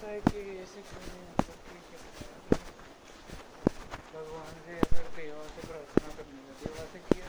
ऐसा कि भगवान से अगर कहीं और से प्रार्थना करनी है वैसे से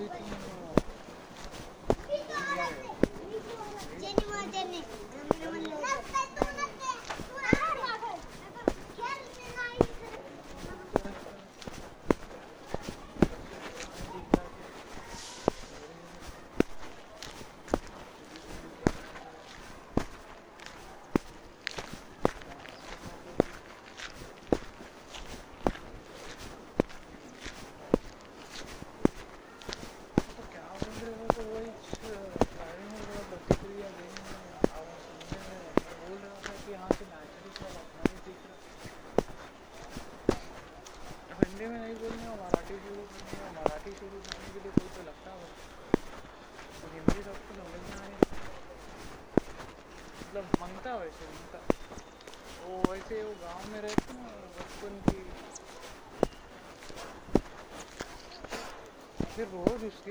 everything.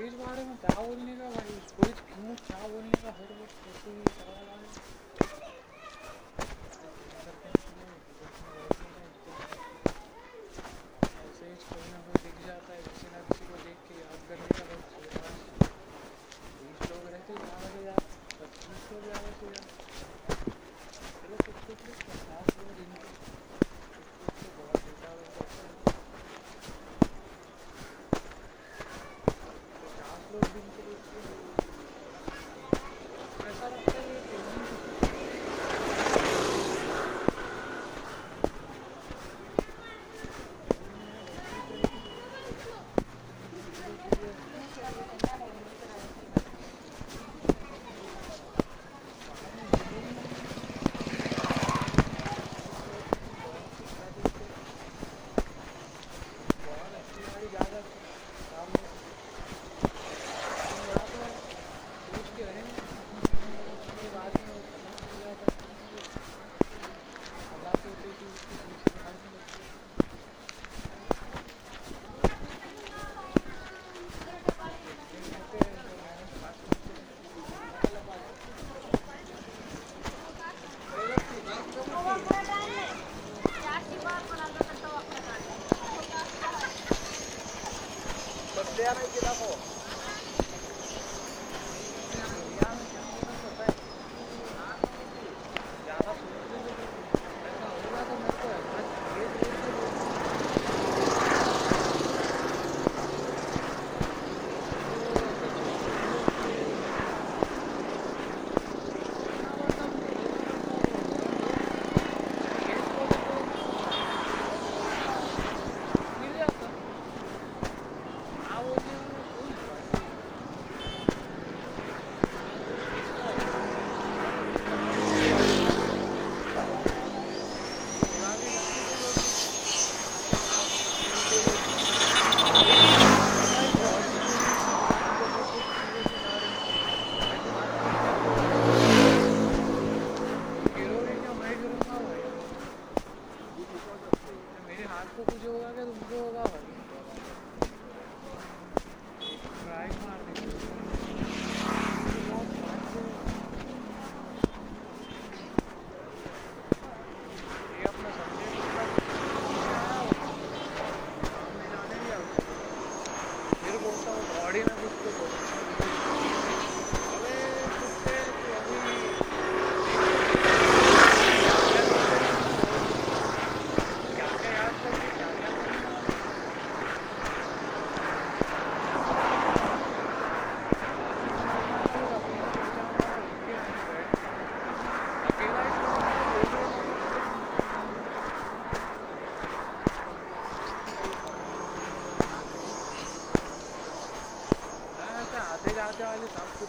रोज उसके इस बारे में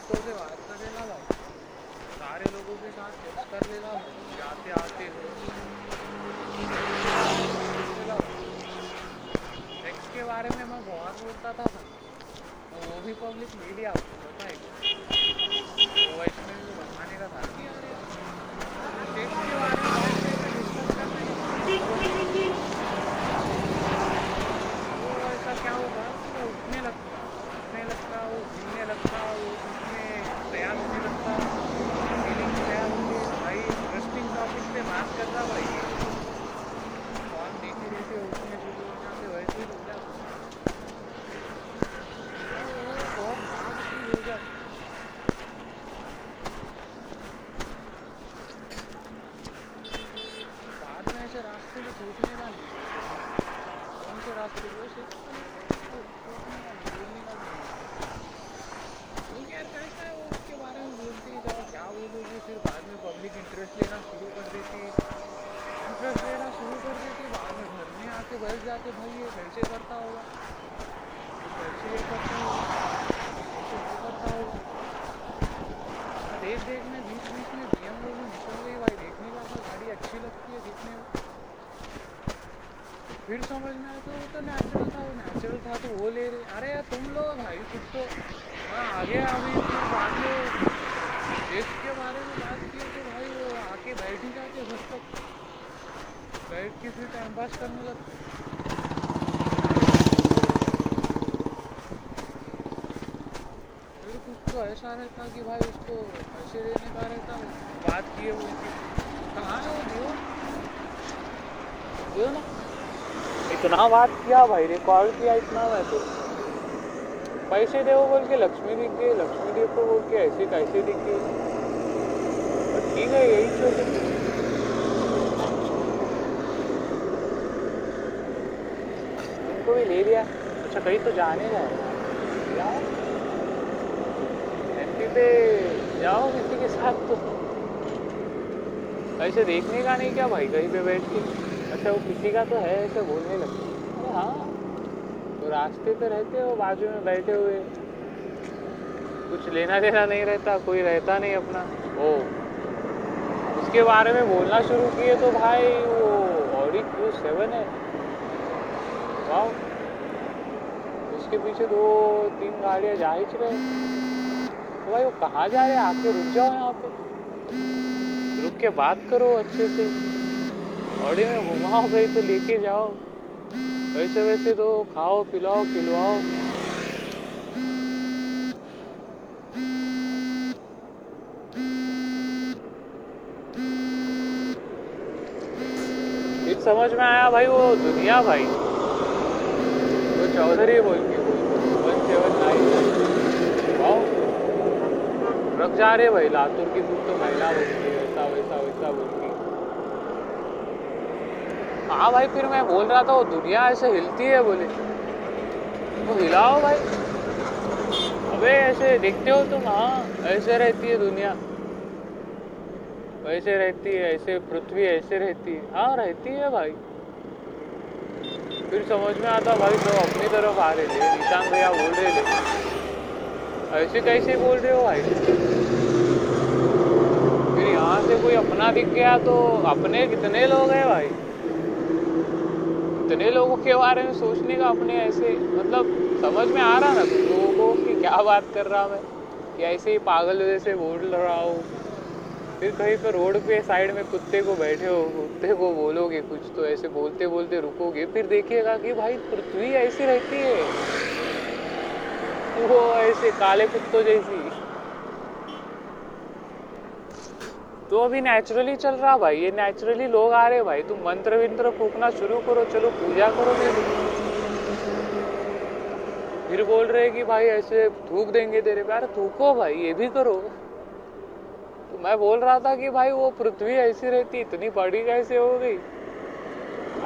कुत्तों से बात कर लेना भाई सारे लोगों के साथ टेस्ट कर लेना जाते आते हो। सेक्स के बारे में मैं बहुत बोलता था तो वो भी पब्लिक मीडिया पता है। वो इसमें बनवाने का था कि यार सेक्स के बारे में डिस्कस करना वो ऐसा क्या होगा वो उठने लगता उठने लगता वो घूमने लगता वो उसमें तैयार होने लगता फीलिंग तैयार होगी भाई इंटरेस्टिंग टॉपिक पे बात करता भाई कौन देखते रहते उठने शुरू हो जाते वैसे ही हो जाता बहुत खराब चीज़ हो जाती बाद में ऐसे रास्ते पे सोचने का नहीं कौन से रास्ते पे वैसे सोचने का नहीं बोलने का नहीं क्योंकि यार कैसा है वो उसके बारे में बोलते ही जाओ क्या बोलोगे फिर बाद में पब्लिक इंटरेस्ट लेना शुरू कर देती इंटरेस्ट लेना शुरू कर देती बाद में घर में आके बैठ जाते भाई ये कैसे करता होगा कैसे ये करता होगा कैसे वो करता होगा देख देख में बीच बीच में बी एम डब्ल्यू निकल गई भाई देखने का तो गाड़ी अच्छी में फिर समझ में आया तो वो तो नेचुरल था वो नेचुरल था तो वो ले रहे अरे यार तुम लोग भाई कुछ तो हाँ आगे अभी बाद में देश के बारे में बात की तो भाई वो आके बैठ ही जाते बस तक बैठ के फिर टाइम पास करने लगते फिर कुछ तो ऐसा रहता कि भाई उसको पैसे देने का रहता, बात किए वो कहाँ है वो? दियो दियो ना? इतना बात किया भाई रिकॉर्ड किया इतना मैं तो पैसे दे बोल के, लक्ष्मी दिख गई, लक्ष्मी देव को बोल के ऐसे कैसे दिख गई? बट ठीक है, यही छोटे उनको भी ले लिया? अच्छा कहीं तो जाने जाए। एमपी पे जाओ किसी के साथ तो। ऐसे देखने का नहीं क्या भाई, कहीं पे बैठ के? वो किसी का तो है, ऐसे बोलने लगते अरे हाँ तो रास्ते पे रहते हो, बाजू में बैठे हुए। कुछ लेना देना नहीं रहता, कोई रहता नहीं अपना। ओ, उसके बारे में बोलना शुरू किए तो भाई, वो ऑडी क्यू सेवन है। वाह उसके पीछे दो, तीन गाड़ियाँ जा ही रहे तो भाई, वो कहाँ जा रहे हैं? आके रुक जाओ यहाँ पे। रुक के बात करो अच्छे से। में घुमाओ भाई तो लेके जाओ। वैसे वैसे तो खाओ, पिलाओ, खिलवाओ। समझ में आया भाई वो दुनिया भाई? वो चौधरी बोल के वन सेवन नाइन रख जा रहे भाई, लातूर की तुम तो महिला बोलती है ऐसा वैसा वैसा बोल के हाँ भाई, फिर मैं बोल रहा था, वो दुनिया ऐसे हिलती है, बोले। तो हिलाओ भाई। अबे, ऐसे देखते हो तुम हाँ ऐसे रहती है दुनिया। वैसे रहती है, ऐसे पृथ्वी ऐसे रहती है। हाँ रहती है भाई। फिर समझ में आता, भाई, सब अपनी तरफ़ आ रहे थे निशान भैया बोल रहे थे। ऐसे कैसे बोल रहे हो भाई? फिर यहाँ से कोई अपना दिख गया तो अपने कितने लोग हैं भाई? इतने लोगों के बारे में सोचने का अपने ऐसे मतलब समझ में आ रहा ना लोगों को कि क्या बात कर रहा मैं? कि ऐसे ही पागल जैसे बोल रहा हूँ। फिर कहीं पर रोड पे साइड में कुत्ते को बैठे हो, कुत्ते को बोलोगे कुछ तो ऐसे बोलते बोलते रुकोगे, फिर देखिएगा कि भाई पृथ्वी ऐसी रहती है। वो ऐसे काले कुत्तों जैसी। तो अभी नेचुरली चल रहा भाई, ये नेचुरली लोग आ रहे भाई। तुम मंत्र विंत्र फूकना शुरू करो, चलो पूजा करो मेरी फिर बोल रहे कि भाई ऐसे थूक देंगे तेरे पे। अरे थूको भाई, ये भी करो। तो मैं बोल रहा था कि भाई वो पृथ्वी ऐसी रहती, इतनी बड़ी कैसे हो गई?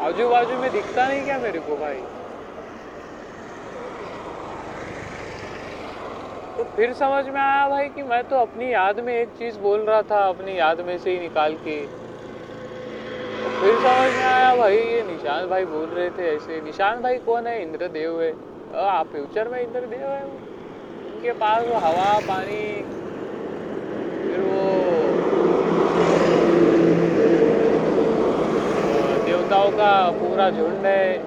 आजू बाजू में दिखता नहीं क्या मेरे को भाई? तो फिर समझ में आया भाई कि मैं तो अपनी याद में एक चीज़ बोल रहा था, अपनी याद में से ही निकाल के। तो फिर समझ में आया भाई, ये निशान भाई बोल रहे थे ऐसे, निशान भाई कौन है? इंद्रदेव है। आप फ्यूचर में इंद्रदेव है? वो के पास वो हवा, पानी, फिर वो देवताओं का पूरा झुंड है,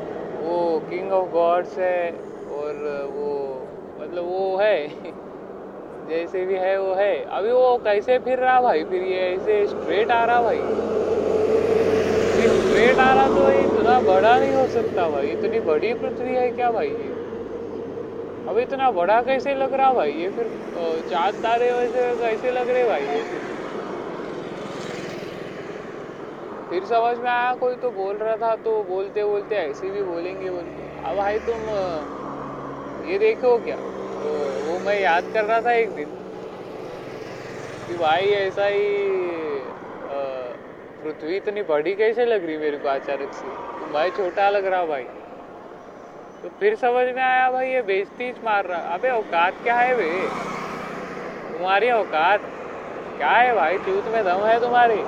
वो किंग ऑफ़ गॉड्स है, और वो मतलब वो है। जैसे भी है, वो है। अभी वो कैसे फिर रहा भाई? फिर ये ऐसे स्ट्रेट आ रहा भाई। स्ट्रेट आ रहा तो इतना बड़ा नहीं हो सकता भाई। इतनी बड़ी पृथ्वी है क्या भाई ये? अब इतना बड़ा कैसे लग रहा भाई ये फिर? चाँद तारे वैसे कैसे लग रहे भाई ये फिर? समझ में आया, कोई तो बोल रहा था तो बोलते बोलते ऐसे भी बोलेंगे बोलते अब भाई तुम ये देखो क्या? वो मैं याद कर रहा था एक दिन कि भाई ऐसा ही पृथ्वी इतनी बड़ी कैसे लग रही मेरे को अचानक से? तो भाई छोटा लग रहा भाई। तो फिर समझ में आया भाई ये बेजती मार रहा। अबे औकात क्या है वे तुम्हारी औकात क्या है भाई? चूत में दम है तुम्हारी।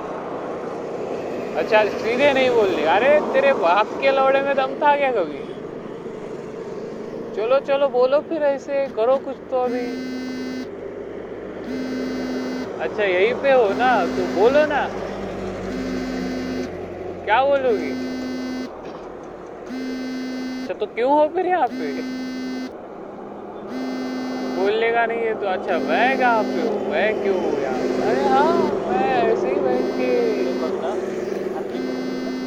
अच्छा सीधे नहीं बोल रही। अरे तेरे बाप के लौड़े में दम था क्या कभी? चलो चलो, बोलो फिर ऐसे, करो कुछ तो अभी। अच्छा यहीं पे हो ना तो बोलो ना। क्या बोलोगी? अच्छा तो क्यों हो फिर यहाँ पे? बोलने का नहीं है तो अच्छा मैं कहाँ पे हूँ? मैं क्यों हूँ यहाँ अरे हाँ मैं ऐसे ही बैठ के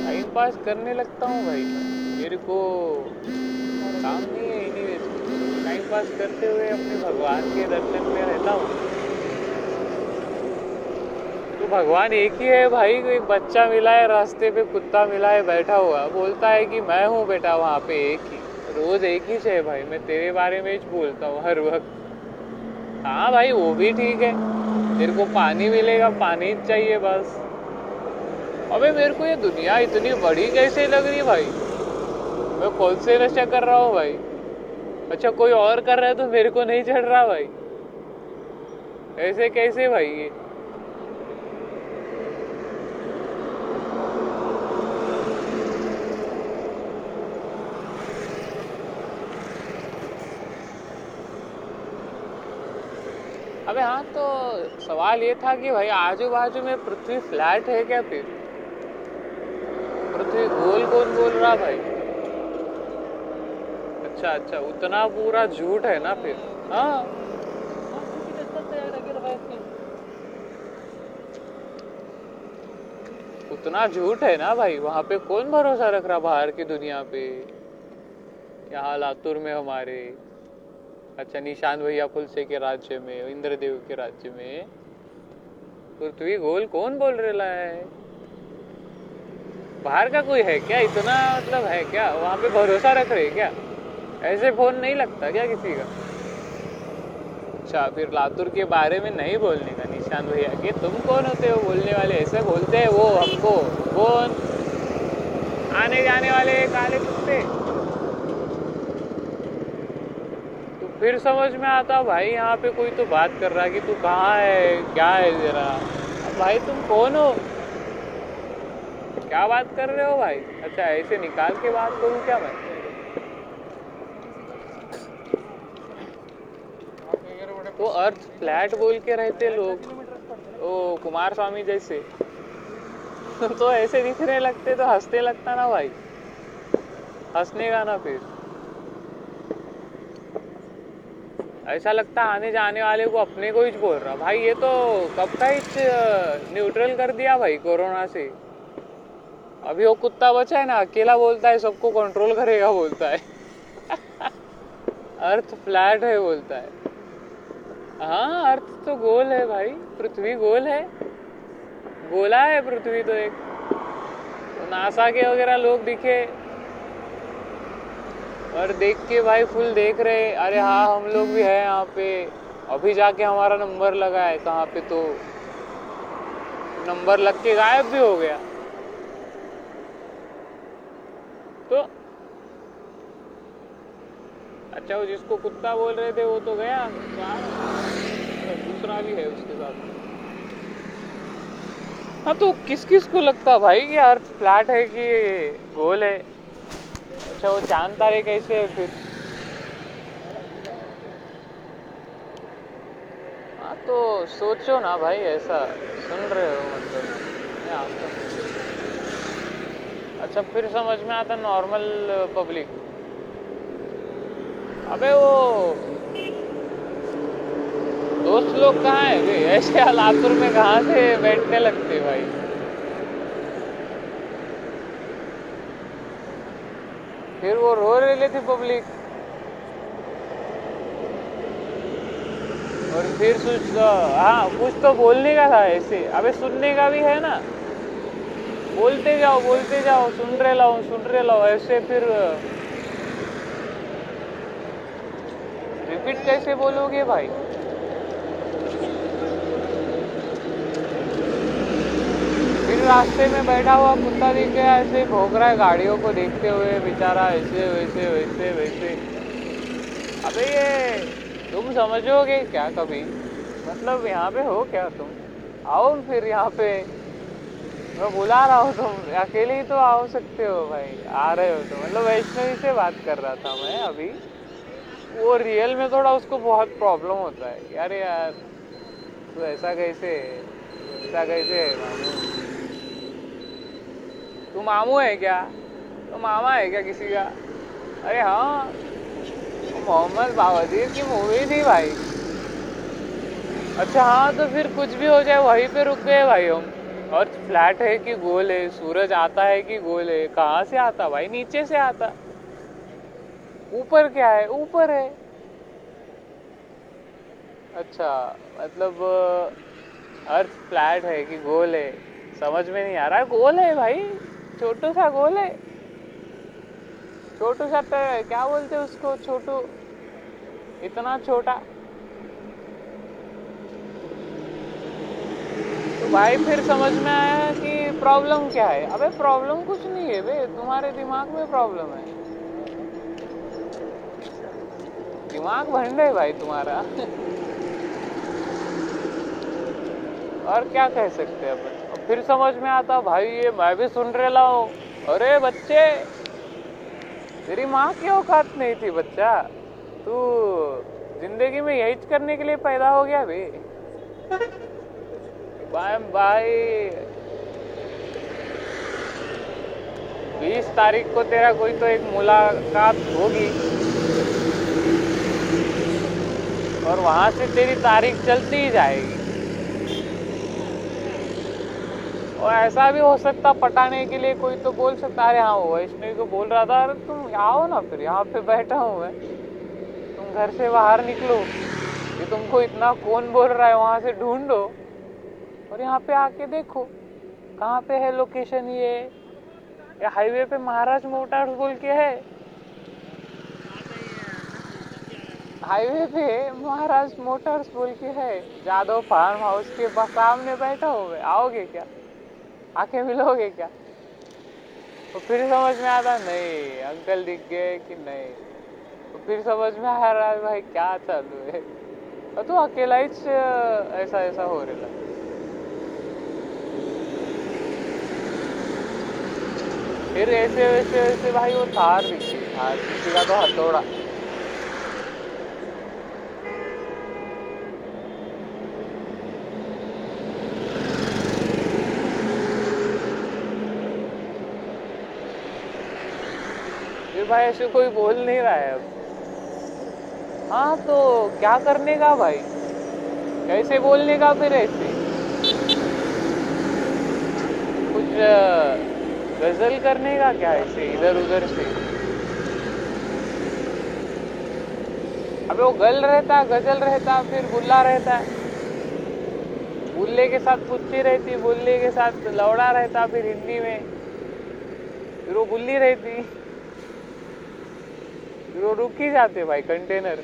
टाइम पास करने लगता हूँ भाई। मेरे को काम नहीं पास करते हुए अपने भगवान के दर्शन में रहता हूँ। तो भगवान एक ही है भाई एक बच्चा मिला है, रास्ते पे कुत्ता मिला है, बैठा हुआ। बोलता है कि मैं हूँ बेटा, वहाँ पे एक ही। रोज एक ही है भाई, मैं तेरे बारे में बोलता हूँ हर वक्त। हाँ भाई, वो भी ठीक है। तेरे को पानी मिलेगा, पानी चाहिए बस। अबे, मेरे को ये दुनिया इतनी बड़ी कैसे लग रही भाई? मैं कौन से नशा कर रहा हूँ भाई? अच्छा कोई और कर रहा है तो मेरे को नहीं चढ़ रहा भाई। ऐसे कैसे भाई ये? अबे हाँ तो सवाल ये था कि भाई आजू बाजू में पृथ्वी फ्लैट है क्या फिर? पृथ्वी गोल कौन बोल रहा भाई। अच्छा अच्छा उतना पूरा झूठ है ना फिर? हाँ। उतना झूठ है ना भाई? वहाँ पे कौन भरोसा रख रहा बाहर की दुनिया पे? यहाँ लातूर में हमारे अच्छा निशान भैया फुलसे के राज्य में, इंद्रदेव के राज्य में। पृथ्वी गोल कौन बोल रहा है? बाहर का कोई है क्या? इतना मतलब है क्या? वहाँ पे भरोसा रख रहे क्या? ऐसे फ़ोन नहीं लगता क्या किसी का? अच्छा फिर लातूर के बारे में नहीं बोलने का निशान भैया के तुम कौन होते हो? बोलने वाले ऐसे बोलते हैं वो हमको। कौन? आने जाने वाले काले कुत्ते। तो फिर समझ में आता, भाई, यहाँ पे कोई तो बात कर रहा कि तू कहाँ है? क्या है जरा भाई, तुम कौन हो? क्या बात कर रहे हो भाई? अच्छा ऐसे निकाल के बात करूँ क्या मैं तो अर्थ फ्लैट बोल के रहते लोग। ओ, कुमार स्वामी जैसे। तो ऐसे दिखने लगते तो हंसने लगता ना भाई। हंसने का ना फिर। ऐसा लगता आने जाने वाले को अपने को ही बोल रहा। भाई, ये तो कब का ही न्यूट्रल कर दिया भाई कोरोना से। अभी वो कुत्ता बचा है ना, अकेला बोलता है, सबको कंट्रोल करेगा, बोलता है। अर्थ फ्लैट है, बोलता है। हाँ अर्थ तो गोल है भाई, पृथ्वी गोल है। गोला है पृथ्वी तो एक। तो नासा के वगैरह लोग दिखे। और देख के भाई फुल देख रहे अरे हाँ हम लोग भी है यहाँ पे। अभी जाके हमारा नंबर लगा है, कहाँ पे तो। नंबर लग के गायब भी हो गया। तो अच्छा वो जिसको कुत्ता बोल रहे थे, वो तो गया। दूसरा भी है उसके साथ। हाँ तो किस किस को लगता भाई कि अर्थ फ्लैट है कि गोल है? अच्छा वो चाँद तारे कैसे है फिर? हाँ तो सोचो ना भाई, ऐसा सुन रहे हो मतलब। मैं अच्छा फिर समझ में आता नॉर्मल पब्लिक अबे वो दोस्त लोग कहाँ है? ऐसे हालातुर में कहाँ से बैठने लगते भाई? फिर वो रो रही थी पब्लिक और फिर सोच हाँ कुछ तो बोलने का था ऐसे। अबे, सुनने का भी है ना? बोलते जाओ बोलते जाओ, सुन रहे लाओ, सुन रहे लाओ, ऐसे फिर रिपीट कैसे बोलोगे भाई? फिर रास्ते में बैठा हुआ कुत्ता दिख गया ऐसे भोग रहा है गाड़ियों को देखते हुए, बेचारा ऐसे, वैसे वैसे वैसे। अबे ये, तुम समझोगे क्या कभी? मतलब यहाँ पे हो क्या तुम? आओ फिर यहाँ पे। मैं बुला रहा हूँ तुम, अकेले ही तो आ सकते हो भाई, आ रहे हो तो मतलब वैष्णवी से बात कर रहा था मैं अभी। वो रियल में थोड़ा उसको बहुत प्रॉब्लम होता है। यार यार तो ऐसा कैसे? ऐसा कैसे तू मामू है क्या? तो मामा है क्या किसी का? अरे हाँ मोहम्मद बावजीर की मूवी थी भाई। अच्छा हाँ तो फिर कुछ भी हो जाए, वहीं पे रुक गए भाई हम। और फ्लैट है कि गोल है, सूरज आता है कि गोल है, कहाँ से आता? भाई नीचे से आता। ऊपर क्या है? ऊपर है। अच्छा मतलब अर्थ फ्लैट है कि गोल है? समझ में नहीं आ रहा। गोल है भाई। छोटू सा गोल है। छोटू सा क्या बोलते उसको? छोटू। इतना छोटा। तो भाई फिर समझ में आया कि प्रॉब्लम क्या है? अबे प्रॉब्लम कुछ नहीं है बे। तुम्हारे दिमाग में प्रॉब्लम है। दिमाग भंड भाई तुम्हारा। और क्या कह सकते हैं अपन? फिर समझ में आता, भाई, ये मैं भी सुन रहे हूँ। अरे बच्चे, तेरी माँ की औकात नहीं थी बच्चा? तू ज़िंदगी में यही करने के लिए पैदा हो गया भाई बाय भाई बीस तारीख को तेरा कोई तो एक मुलाकात होगी। और वहाँ से तेरी तारीख चलती ही जाएगी। और ऐसा भी हो सकता, पटाने के लिए कोई तो बोल सकता, अरे हाँ वो को बोल रहा था, अरे तुम आओ ना फिर, यहाँ पे बैठा हूँ मैं। तुम घर से बाहर निकलो, कि तुमको इतना कौन बोल रहा है, वहाँ से ढूंढो। और यहाँ पे आके देखो, कहाँ पे है लोकेशन या? हाईवे पे महाराज मोटर्स बोल के है। हाईवे पे महाराज मोटर्स बोल के है। जादव फार्म हाउस के सामने बैठा हो। आओगे क्या? आके मिलोगे क्या? तो फिर समझ में आता, नहीं, अंकल दिख गए कि नहीं? तो फिर समझ में आ रहा है, भाई, क्या चालू है? और तो अकेला ही ऐसा ऐसा हो रहा फिर ऐसे वैसे वैसे भाई वो थार दिखी थार किसी का तो हथौड़ा। भाई, ऐसे कोई बोल नहीं रहा है अब। हाँ तो क्या करने का भाई? कैसे बोलने का फिर ऐसे? कुछ गज़ल करने का क्या ऐसे इधर उधर से? अबे, वो गल रहता, गज़ल रहता, फिर बुल्ला रहता। है बुल्ले के साथ पुच्ची रहती, बुल्ले के साथ लौड़ा रहता फिर हिंदी में। फिर वो बुल्ली रहती। वो रुक ही जाते भाई कंटेनर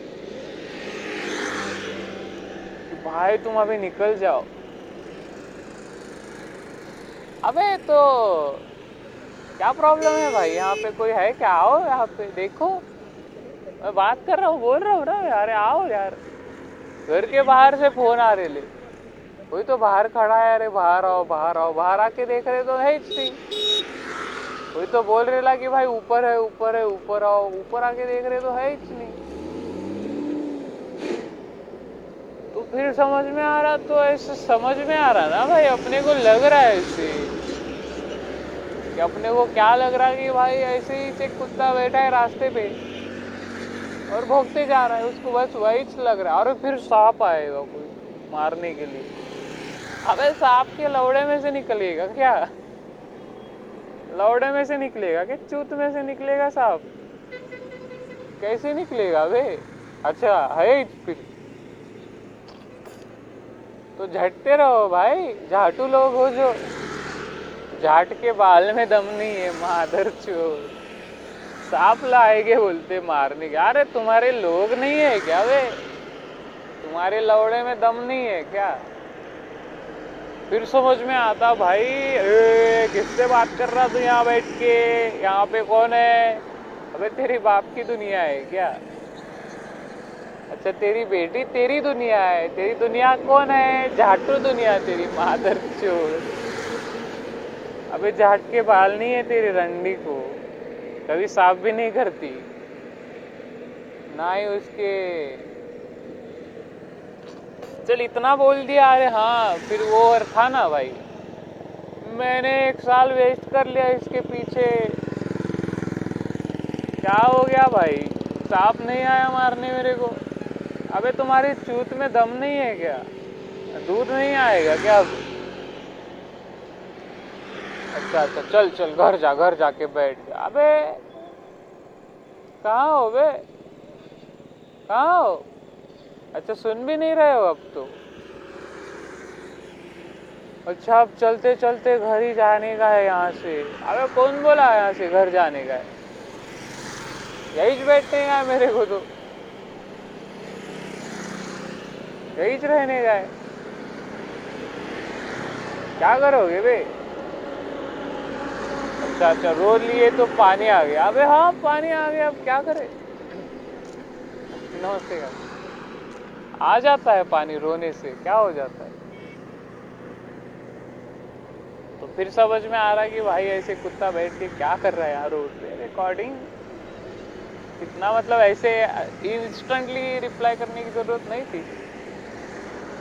भाई, तुम अभी निकल जाओ. अबे तो क्या प्रॉब्लम है भाई? यहाँ पे कोई है क्या? आओ यहाँ पे, देखो. मैं बात कर रहा हूँ, बोल रहा हूँ ना. यार आओ यार. घर के बाहर से फ़ोन आ रहे ले. कोई तो बाहर खड़ा है, अरे, बाहर आओ बाहर आओ. बाहर आके देख रहे तो है कोई तो बोल रहे ला कि भाई ऊपर है ऊपर है, ऊपर आओ। ऊपर आके देख रहे तो है ही नहीं तो फिर समझ में आ रहा तो ऐसे समझ में आ रहा ना भाई, अपने को लग रहा है ऐसे। कि अपने को क्या लग रहा कि भाई ऐसे ही से कुत्ता बैठा है रास्ते पे और भोगते जा रहा है, उसको बस वही लग रहा है। और फिर सांप आएगा कोई मारने के लिए। अबे सांप के लौड़े में से निकलेगा क्या? लौड़े में से निकलेगा कि चूत में से निकलेगा सांप कैसे निकलेगा वे? अच्छा है तो झटते रहो भाई, झाटू लोग हो जो। झाट के बाल में दम नहीं है, मादर चोर। सांप लाएँगे बोलते मारने के। अरे तुम्हारे लोग नहीं है क्या वे? तुम्हारे लौड़े में दम नहीं है क्या? फिर समझ में आता भाई किससे बात कर रहा तू यहाँ बैठ के? यहाँ पे कौन है? अबे, तेरी बाप की दुनिया है क्या? अच्छा तेरी बेटी तेरी दुनिया है। तेरी दुनिया कौन है? झाटू दुनिया तेरी, मादर चोर। अबे, झाट के बाल नहीं है तेरी रंडी को। कभी साफ़ भी नहीं करती। ना ही उसके चल, इतना बोल दिया, अरे हाँ फिर वो और था ना भाई। मैंने एक साल वेस्ट कर लिया इसके पीछे। क्या हो गया भाई? सांप नहीं आया मारने मेरे को। अबे, तुम्हारी चूत में दम नहीं है क्या? दूध नहीं आएगा क्या अच्छा अच्छा चल चल, घर जा, घर जाके बैठ जा। अबे, कहाँ हो बे? कहाँ हो? अच्छा सुन भी नहीं रहे हो अब तो। अच्छा अब चलते चलते घर ही जाने का है यहाँ से। अबे, कौन बोला यहाँ से घर जाने का है? यही बैठने का है मेरे को तो। यही रहने का है। क्या करोगे बे? अच्छा अच्छा रो लिए तो पानी आ गया। अबे हाँ पानी आ गया। अब क्या करे? नमस्ते आ जाता है पानी रोने से, क्या हो जाता है? तो फिर समझ में आ रहा कि भाई ऐसे कुत्ता बैठ के क्या कर रहा है यार रोड पे? रिकॉर्डिंग इतना मतलब ऐसे इंस्टेंटली रिप्लाई करने की ज़रूरत नहीं थी।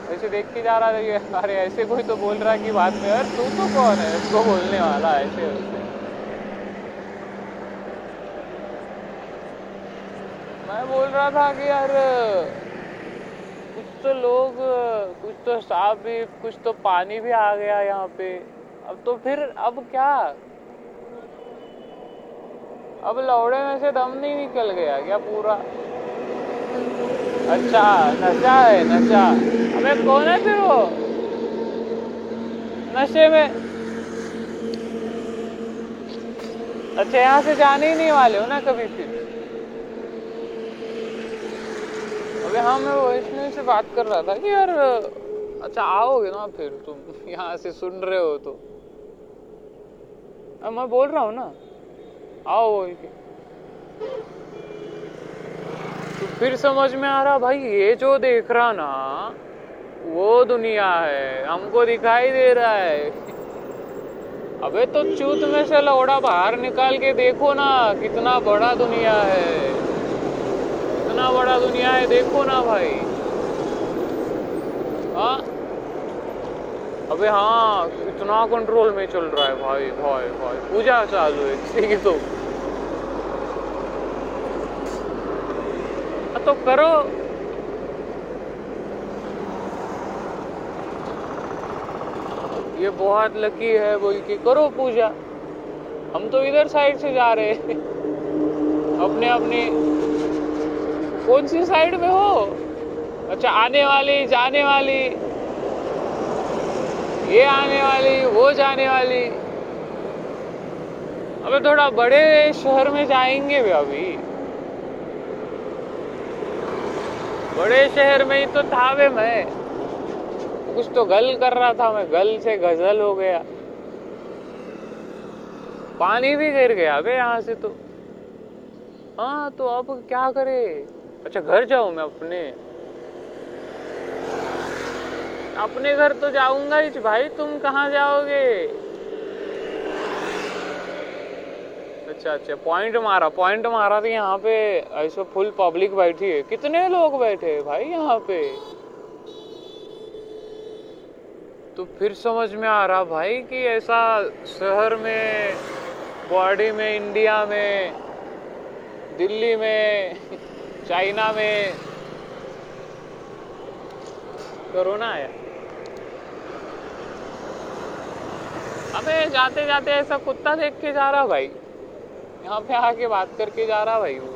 ऐसे देख के जा रहा था अरे ऐसे कोई तो बोल रहा कि बाद में यार तू तो कौन है? उसको बोलने वाला ऐसे वैसे। मैं बोल रहा था कि यार तो लोग, कुछ तो साफ़ भी, कुछ तो पानी भी आ गया यहाँ पे। अब तो फिर, अब क्या? अब लौड़े में से दम नहीं निकल गया क्या पूरा? अच्छा नशा है, नशा। अबे कौन है फिर वो? नशे में। अच्छा यहाँ से जाने ही नहीं वाले हो ना कभी फिर? अबे हाँ मैं वैष्णवी से बात कर रहा था कि यार अच्छा आओगे ना फिर तुम? यहाँ से सुन रहे हो तो। अब मैं बोल रहा हूँ ना, आओ बोल के तो फिर समझ में आ रहा, भाई, ये जो देख रहा ना, वो दुनिया है, हमको दिखाई दे रहा है। अबे तो चूत में से लौड़ा बाहर निकाल के देखो ना, कितना बड़ा दुनिया है। कितना बड़ा दुनिया है, देखो ना भाई। हाँ? अबे हाँ कितना कंट्रोल में चल रहा है भाई भाई भाई। पूजा चालू है किसी तो। तो करो। ये बहुत लकी है बोल के करो पूजा। हम तो इधर साइड से जा रहे हैं। अपने अपने कौन सी साइड में हो? अच्छा आने वाली, जाने वाली। ये आने वाली, वो जाने वाली। अबे, थोड़ा बड़े शहर में जाएँगे भी अभी। बड़े शहर में ही तो था वे मैं। कुछ तो गल कर रहा था मैं, गल से गज़ल हो गया। पानी भी गिर गया बे यहाँ से तो। हाँ तो अब क्या करे? अच्छा घर जाऊँ मैं अपने? अपने घर तो जाऊँगा ही, भाई तुम कहाँ जाओगे? अच्छा अच्छा पॉइंट मारा पॉइंट मारा तो यहाँ पे, ऐसे फुल पब्लिक बैठी है। कितने लोग बैठे हैं भाई यहाँ पे? तो फिर समझ में आ रहा भाई कि ऐसा शहर में बॉडी में इंडिया में दिल्ली में चाइना में कोरोना आया। अबे जाते जाते ऐसा कुत्ता देख के जा रहा भाई। यहाँ पे आके बात करके जा रहा भाई वो।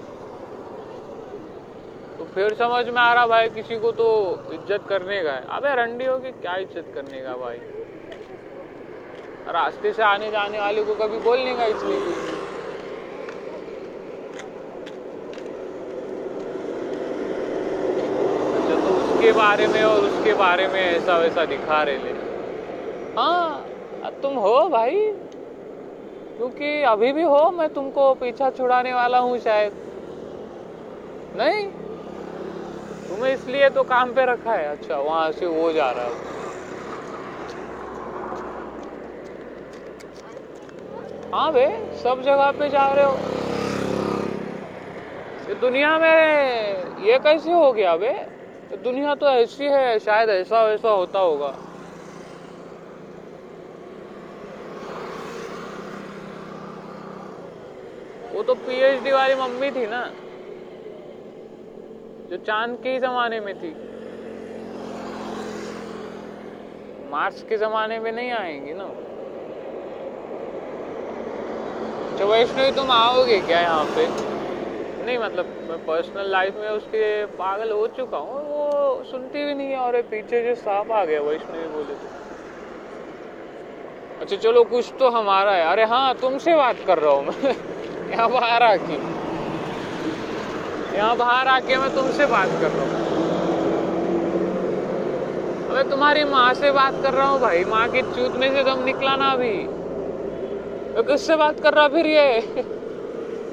तो फिर समझ में आ रहा भाई किसी को तो इज़्ज़त करने का है। अबे रंडी हो के क्या इज़्ज़त करने का भाई। रास्ते से आने जाने वाले को कभी बोलने का इसलिए। उसके बारे में और उसके बारे में ऐसा वैसा दिखा रहे ले हाँ तुम हो भाई। क्योंकि अभी भी हो, मैं तुमको पीछा छुड़ाने वाला हूँ शायद। नहीं? तुम्हें इसलिए तो काम पे रखा है। अच्छा वहाँ से वो जा रहा है। हाँ बे, सब जगह पे जा रहे हो। दुनिया में ये कैसे हो गया बे? ये दुनिया तो ऐसी है, शायद ऐसा वैसा होता होगा। वो तो पीएचडी वाली मम्मी थी ना, जो चाँद के ही जमाने में थी। मार्स के जमाने में नहीं आएँगी ना। अच्छा वैष्णवी, तुम आओगे क्या यहाँ पे? नहीं मतलब मैं पर्सनल लाइफ में उसके पागल हो चुका हूँ, वो सुनती भी नहीं है और पीछे जो सांप आ गया, वैष्णवी बोले तो अच्छा चलो, कुछ तो हमारा है। अरे हाँ तुमसे बात कर रहा हूँ मैं। यहाँ बाहर आके। यहाँ बाहर आके मैं तुमसे बात कर रहा हूँ। अबे, तुम्हारी माँ से बात कर रहा हूँ भाई। माँ की में से दम निकला ना अभी। तो किससे बात कर रहा फिर ये?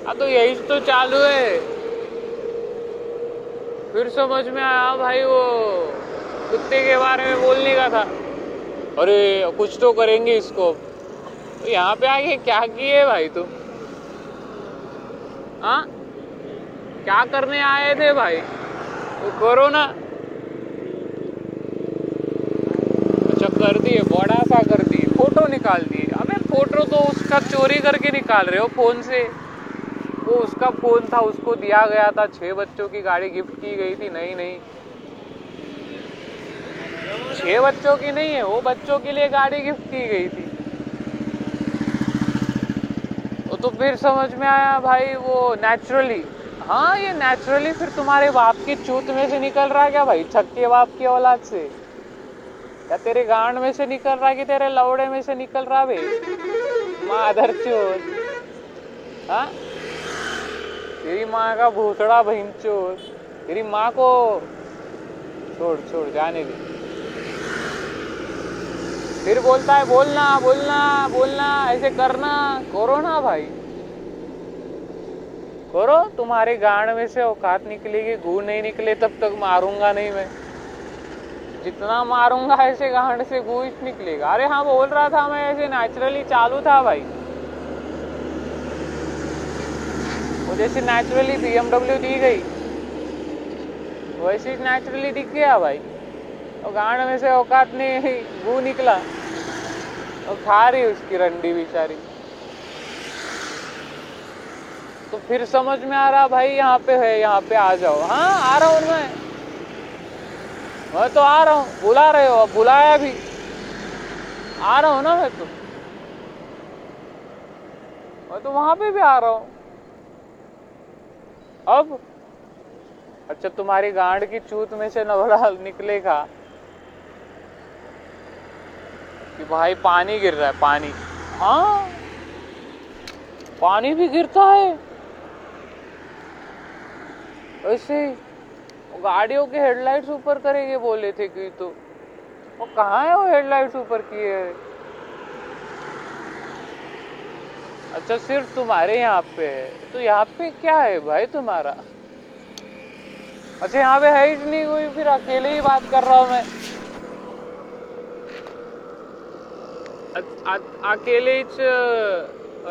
हाँ तो यही तो चालू है। फिर समझ में आया भाई, वो कुत्ते के बारे में बोलने का था। अरे, कुछ तो करेंगे इसको। तो यहाँ पे आके क्या किए भाई तुम? हाँ? क्या करने आए थे भाई? तो करो ना। अच्छा कर दिए, बड़ा सा कर दिए, फ़ोटो निकाल दिए। अबे, फ़ोटो तो उसका चोरी करके निकाल रहे हो, फ़ोन से। वो उसका फ़ोन था, उसको दिया गया था। छह बच्चों की गाड़ी गिफ्ट की गई थी, नहीं नहीं। छह बच्चों की नहीं है, वो बच्चों के लिए गाड़ी गिफ्ट की गई थी। वो तो फिर समझ में आया भाई, वो नेचुरली हाँ ये नेचुरली फिर तुम्हारे बाप की चूत में से निकल रहा है क्या भाई? छक्के बाप की औलाद से? या तेरे गांड में से निकल रहा कि तेरे लौड़े में से निकल रहा भाई? माधर चोर हाँ? तेरी माँ का भूसड़ा बहन चोर तेरी माँ को छोड़ छोड़, जाने दे। फिर बोलता है, बोलना बोलना बोलना, ऐसे करना। करो ना भाई। करो, तुम्हारे गांड में से औकात निकलेगी, गू नहीं निकले, तब तक मारूँगा नहीं मैं। जितना मारूँगा, ऐसे गांड से गू निकलेगा। अरे हाँ बोल रहा था मैं, ऐसे नेचुरली चालू था भाई वो जैसे नेचुरली बीएमडब्ल्यू दी गई। वैसे नेचुरली दिख गया भाई। और गांड में से औकात नहीं, गू निकला। और खा रही उसकी रंडी बेचारी। तो फिर समझ में आ रहा भाई यहाँ पे है, यहाँ पे आ जाओ। हाँ आ रहा हूँ मैं। मैं तो आ रहा हूँ। बुला रहे हो, अब बुलाया भी। आ रहा हूँ ना मैं तो। मैं तो वहाँ पे भी आ रहा हूँ। अब? अच्छा तुम्हारी गांड की चूत में से नवड़ा निकलेगा। कि भाई, पानी गिर रहा है, पानी। हाँ? पानी भी गिरता है। वैसे गाड़ियों के हेडलाइट्स ऊपर करेंगे, बोले थे कि तो। वो कहाँ है वो हेडलाइट्स ऊपर किए है अच्छा सिर्फ़ तुम्हारे यहाँ पे है। तो यहाँ पे क्या है भाई तुम्हारा? अच्छा यहाँ पे है ही नहीं कोई, फिर अकेले ही बात कर रहा हूँ मैं। अकेले ही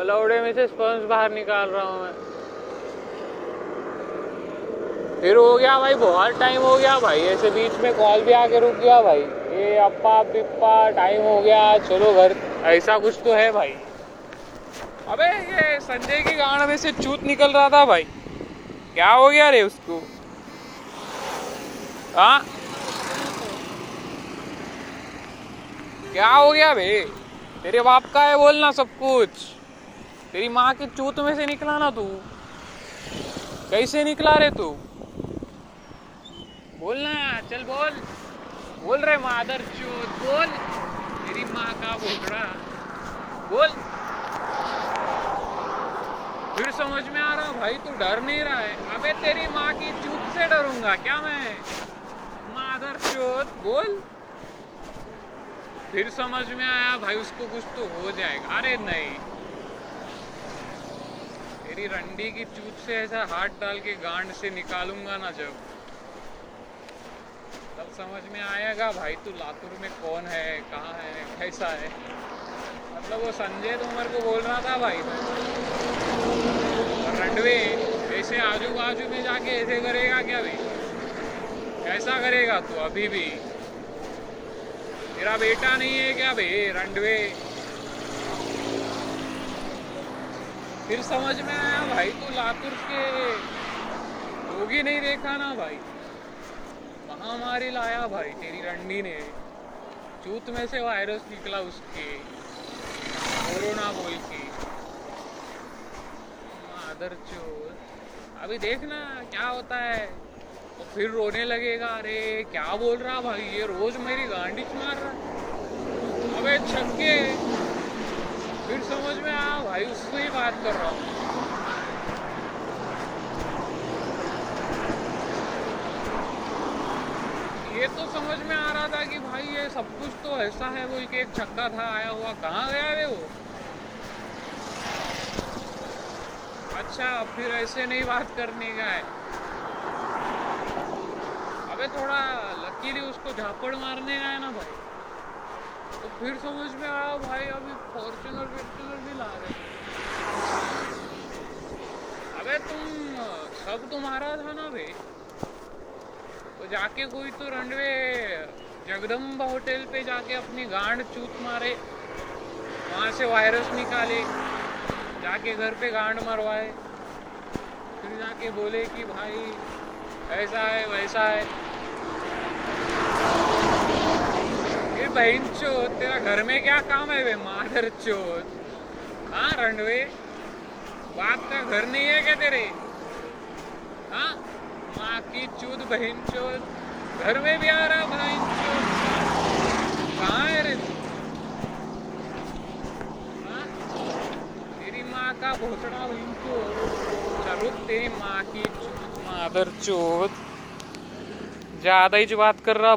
लौड़े में से स्पंज बाहर निकाल रहा हूँ मैं। फिर हो गया भाई, बहुत टाइम हो गया भाई। ऐसे बीच में कॉल भी आके रुक गया भाई। ये अप्पा पिप्पा टाइम हो गया। चलो घर, ऐसा कुछ तो है भाई। अबे, ये संजय की गाड़ में से चूत निकल रहा था भाई। क्या हो गया रे उसको? हाँ? क्या हो गया बे? तेरे बाप का है बोलना सब कुछ। तेरी माँ के चूत में से निकला ना तू। कैसे निकला रे तू? बोलना चल बोल। बोल रहे मादर चूत, बोल। तेरी माँ का बोल रहा बोल। फिर समझ में आ रहा भाई, तू डर नहीं रहा है। अबे, तेरी माँ की चूत से डरूँगा, क्या मैं? मादर चोत, बोल। फिर समझ में आया, भाई, उसको कुछ तो हो जाएगा। अरे, नहीं। तेरी रंडी की चूत से ऐसा हाथ डाल के गांड से निकालूँगा ना जब। तब समझ में आएगा, भाई, तू लातूर में कौन है, कहाँ है, कैसा है? मतलब वो संजय तोमर को बोल रहा था भाई। और रंडवे, ऐसे आजू बाजू में जाके ऐसे करेगा क्या भाई? कैसा करेगा तू अभी भी। तेरा बेटा नहीं है क्या बे रंडवे? फिर समझ में आया भाई, तू लातूर के ही नहीं देखा ना भाई। महामारी लाया भाई तेरी रंडी ने। चूत में से वायरस निकला उसके। कोरोना बोल के। मादर अभी देखना क्या होता है। तो फिर रोने लगेगा, अरे, क्या बोल रहा भाई? ये रोज मेरी गांडी मार रहा अबे, छक्के। फिर समझ में आ भाई, उससे ही बात कर रहा हूँ। ये तो समझ में आ रहा था कि भाई ये सब कुछ तो ऐसा है, वो एक एक छक्का था, आया हुआ, कहाँ गया रे वो? अच्छा फिर ऐसे नहीं बात करने का है। अबे थोड़ा लकीली उसको झापड़ मारने का है ना भाई। तो फिर समझ में आया, भाई अभी फॉर्चुनर फॉर्चुनर भी ला रहे अबे तुम सब तुम्हारा था ना भाई तो जाके कोई तो रनवे जगदम्बा होटल पे जाके अपनी गांड चूत मारे, वहाँ से वायरस निकाले, जाके घर पे गांड मरवाए, फिर जाके बोले कि भाई, ऐसा है, वैसा है। ये बहन चोत, तेरा घर में क्या काम है वे मादर चोत? हाँ रंडवे बाप का घर नहीं है क्या तेरे? हाँ? माँ की चूत बहन चोत घर में भी आ रहा भाई कहाँ है रे? हाँ? तेरी माँ का बहन चोत चलो तेरी माँ की चूत, मादर चोत ज़्यादा ही जो बात कर रहा